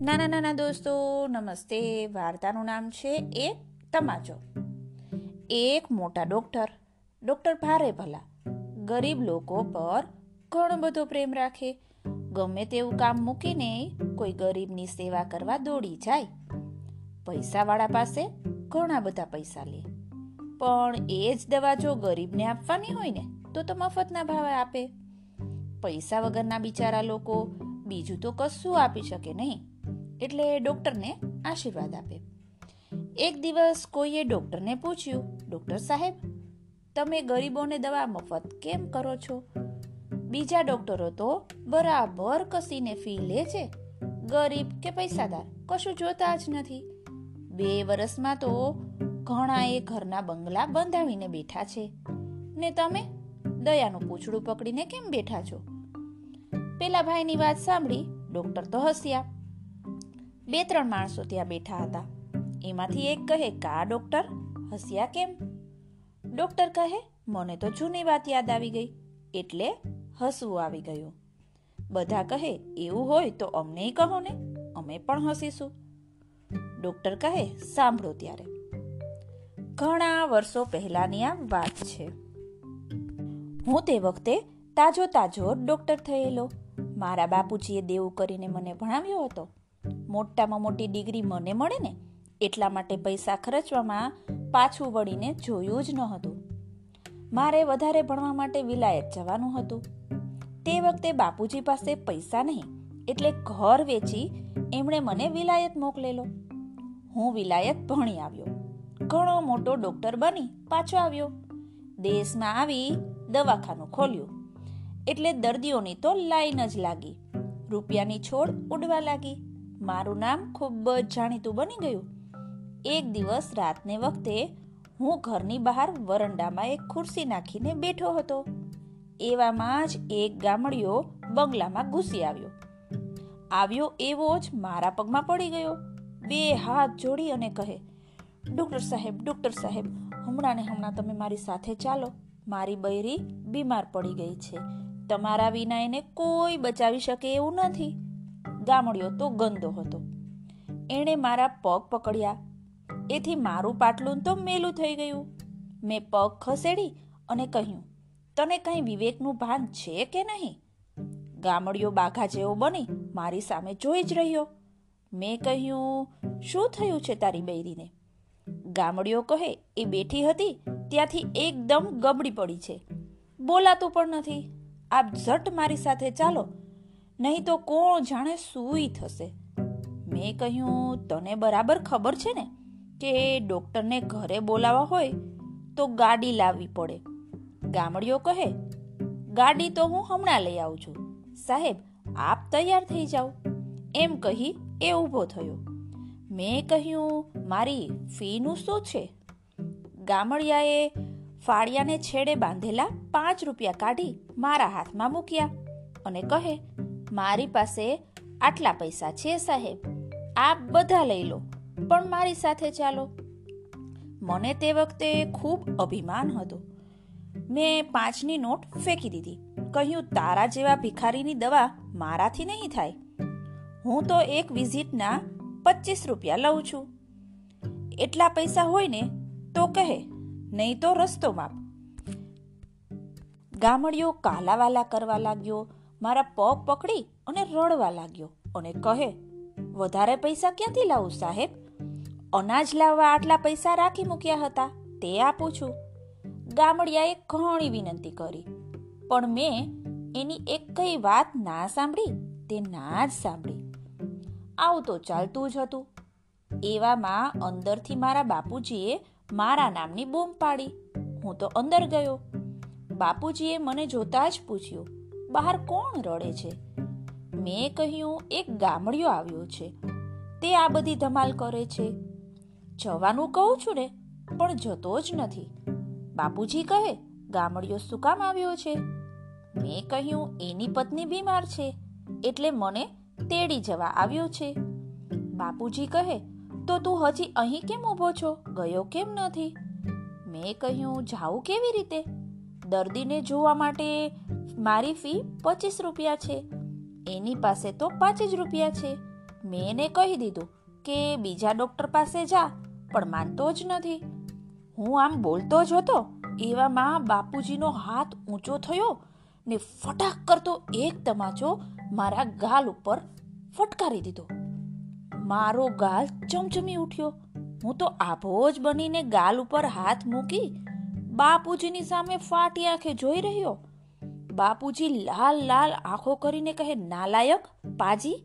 નાના નાના દોસ્તો, નમસ્તે. વાર્તાનું નામ છે એક તમાચો. એક મોટા ડોક્ટર ડોક્ટર ભારે ભલા. ગરીબ લોકો પર ઘણો બધો પ્રેમ રાખે. ગમે તેવું કામ મૂકીને કોઈ ગરીબની સેવા કરવા દોડી જાય. પૈસાવાળા પાસે ઘણા બધા પૈસા લે. પણ એ જ દવા જો ગરીબને આપવાની હોય ને, તો તો મફતના ભાવે આપે. પૈસા વગરના બિચારા લોકો બીજું તો કશું આપી શકે નહીં. એટલે ડૉક્ટરને આશીર્વાદ આપે. એક દિવસ કોઈએ ડૉક્ટરને પૂછ્યું, ડોક્ટર સાહેબ, તમે ગરીબોને દવા મફત કેમ કરો છો? બીજા ડોક્ટરો તો બરાબર કસીને ફી લે છે. ગરીબ કે પૈસાદાર, કશું જોતા જ નથી. બે વર્ષમાં તો ઘણા એ ઘરના બંગલા બંધાવીને બેઠા છે. ને તમે દયાનું પૂછડું પકડીને કેમ બેઠા છો? પેલા ભાઈની વાત સાંભળી ડોક્ટર તો હસ્યા. બે ત્રણ માણસો ત્યાં બેઠા હતા. એમાંથી એક કહે, કા, ડોક્ટર? હસ્યા કેમ? ડોક્ટર કહે, મને તો જૂની વાત યાદ આવી ગઈ. એટલે હસવું આવી ગયું. બધા કહે, એવું હોય તો અમને કહો ને, અમે પણ હસીશું. ડોક્ટર કહે, સાંભળો ત્યારે. ઘણા વર્ષો પહેલાની આ વાત છે. હું તે વખતે તાજો તાજો ડોક્ટર થયેલો. મારા બાપુજીએ દેવું કરીને મને ભણાવ્યો હતો. મોટામાં મોટી ડિગ્રી મને મળે ને, એટલા માટે પૈસા ખર્ચવામાં પાછું વળીને જોયું જ ન હતું. મારે વધારે ભણવા માટે વિલાયત જવાનું હતું. તે વખતે બાપુજી પાસે પૈસા નહીં, એટલે ઘર વેચી એમણે મને વિલાયત મોકલેલો. હું વિલાયત ભણી આવ્યો. ઘણો મોટો ડોક્ટર બની, પાછો આવ્યો. દેશમાં આવી દવાખાનું ખોલ્યું. એટલે દર્દીઓની તો લાઈન જ લાગી. રૂપિયાની છોડ ઉડવા લાગી. મારું નામ ખૂબ જ જાણીતું બની ગયું. એક દિવસ રાતને વખતે હું ઘરની બહાર વરંડામાં એક ખુરશી નાખીને બેઠો હતો. એવામાં જ એક ગામડિયો બંગલામાં ઘૂસી આવ્યો. આવ્યો એવો જ મારા પગમાં પડી ગયો. બે હાથ જોડી અને કહે, ડોક્ટર સાહેબ, ડૉક્ટર સાહેબ, હમણાં ને હમણાં તમે મારી સાથે ચાલો. મારી બૈરી બીમાર પડી ગઈ છે. તમારા વિના એને કોઈ બચાવી શકે એવું નથી. ગામડિયો તો ગંદો હતો. એણે મારા પગ પકડ્યા. એથી મારું પાટલું તો મેલું થઈ ગયું. મેં પગ ખસેડી અને કહ્યું, તને કંઈ વિવેકનું ભાન છે કે નહીં? ગામડિયો બાઘા જેવો બની મારી સામે જોઈ જ રહ્યો. મેં કહ્યું, શું થયું છે તારી બૈરીને? ગામડિયો કહે, એ બેઠી હતી, ત્યાંથી એકદમ ગબડી પડી છે. બોલાતું પણ નથી. આપ ઝટ મારી સાથે ચાલો નહીં તો કોણ જાણે સુઈ થશે? મેં કહ્યું, તને બરાબર ખબર છે ને કે ડોક્ટરને ઘરે બોલાવવા હોય તો ગાડી લાવવી પડે. ગામડીઓ કહે, ગાડી તો હું હમણાં લઈ આવું છું. સાહેબ, આપ તૈયાર થઈ જાઓ. એમ કહી એ ઊભો થયો. મેં કહ્યું, મારી ફીનું શું છે? ગામડિયાએ ફાળિયાને છેડે બાંધેલા પાંચ રૂપિયા કાઢી મારા હાથમાં મૂક્યા અને કહે મારી પાસે આટલા પૈસા છે, સાહેબ. આપ બધા લઈ લો, પણ મારી સાથે ચાલો. મને તે વખતે ખૂબ અભિમાન હતું. મેં પાંચની નોટ ફેંકી દીધી. કહ્યું, તારા જેવા ભિખારીની દવા મારાથી નહીં થાય. હું તો એક વિઝિટના પચીસ રૂપિયા લઉં છું. એટલા પૈસા હોય ને તો કહે, નહીં તો રસ્તો માપ. ગામડિયો કાલાવાલા કરવા લાગ્યો મારા પગ પકડી અને રડવા લાગ્યો અને કહે, વધારે પૈસા ક્યાંથી લાવું સાહેબ? અનાજ લાવવા આટલા પૈસા રાખી મૂક્યા હતા, તે આપું છું. ગામડિયાએ ઘણી વિનંતી કરી, પણ મેં એની એક કઈ વાત ના સાંભળી, તે ના જ સાંભળી. આવું તો ચાલતું જ હતું. એવામાં અંદરથી મારા બાપુજીએ મારા નામની બૂમ પાડી. હું તો અંદર ગયો. બાપુજીએ મને જોતા જ પૂછ્યું બહાર કોણ રડે છે? મેં કહ્યું, એક ગામડિયો આવ્યો છે. તે આ બધી ધમાલ કરે છે. જવાનું કહું છું ને, પણ જતો જ નથી. બાપુજી કહે, ગામડિયો શું કામ આવ્યો છે? મેં કહ્યું, એની પત્ની બીમાર છે, એટલે મને તેડી જવા આવ્યો છે. બાપુજી કહે, તો તું હજી અહીં કેમ ઊભો છો? ગયો કેમ નથી? મેં કહ્યું, જાઉં કેવી રીતે? દર્દીને જોવા માટે મારી ફી પચીસ રૂપિયા છે. એની પાસે તો પાંચ જ રૂપિયા છે. મેં એને કહી દીધું કે બીજા ડૉક્ટર પાસે જા, પણ માનતો જ નથી. હું આમ બોલતો જ હતો, એવામાં બાપુજીનો હાથ ઊંચો થયો ને ફટાક કરતો એક તમાચો મારા ગાલ ઉપર ફટકારી દીધો. મારો ગાલ ચમચમી ઉઠ્યો. હું તો આભો જ બનીને ગાલ ઉપર હાથ મૂકી બાપુજીની સામે ફાટી આંખે જોઈ રહ્યો. બાપુજી લાલ લાલ આંખો કરીને કહે, નાલાયક, પાજી,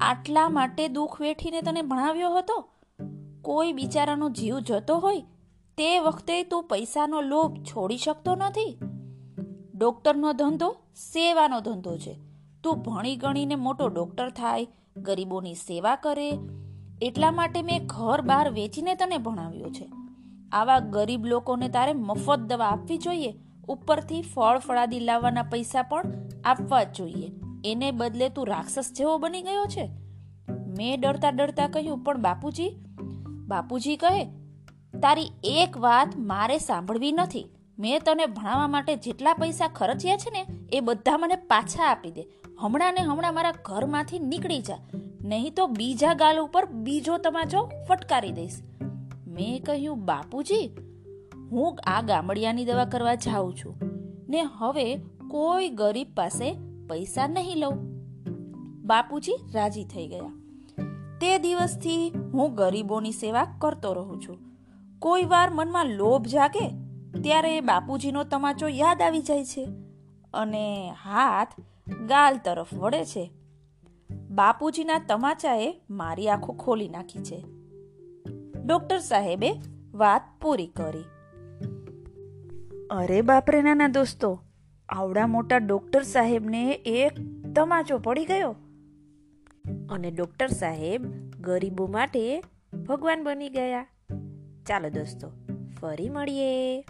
આટલા માટે દુઃખ વેઠીને તને ભણાવ્યો હતો? કોઈ બિચારાનો જીવ જતો હોય તે વખતે તું પૈસાનો લોભ છોડી શકતો નથી? ડોક્ટરનો ધંધો સેવાનો ધંધો છે. તું ભણી ગણીને મોટો ડોક્ટર થાય, ગરીબોની સેવા કરે, એટલા માટે મેં ઘર બહાર વેચીને તને ભણાવ્યો છે. આવા ગરીબ લોકોને તારે મફત દવા આપવી જોઈએ. ઉપરથી ફળ ફળાદી લાવવાના પૈસા પણ આપવા જોઈએ. એને બદલે તું રાક્ષસ જેવો બની ગયો છે. મેં ડરતા ડરતા કહ્યું, પણ બાપુજી બાપુજી કહે, તારી એક વાત મારે સાંભળવી નથી. મેં તને ભણાવવા માટે જેટલા પૈસા ખર્ચ્યા છે ને, એ બધા મને પાછા આપી દે. હમણાં ને હમણાં મારા ઘરમાંથી નીકળી જા. નહીં તો બીજા ગાલ ઉપર બીજો તમાચો ફટકારી દઈશ. મેં કહ્યું, બાપુજી હું આ ગામડિયાની દવા કરવા જાઉં છું. ને હવે કોઈ ગરીબ પાસે પૈસા નહીં લઉં. બાપુજી રાજી થઈ ગયા. તે દિવસથી હું ગરીબોની સેવા કરતો રહું છું. કોઈ વાર મનમાં લોભ જાગે ત્યારે બાપુજીનો તમાચો યાદ આવી જાય છે અને હાથ ગાલ તરફ વળે છે. બાપુજીના તમાચાએ મારી આંખો ખોલી નાખી છે. ડોક્ટર સાહેબે વાત પૂરી કરી. અરે બાપરે નાના દોસ્તો, આવડા મોટા ડોક્ટર સાહેબને એક તમાચો પડી ગયો. અને ડોક્ટર સાહેબ ગરીબો માટે ભગવાન બની ગયા. ચાલો દોસ્તો, ફરી મળીએ.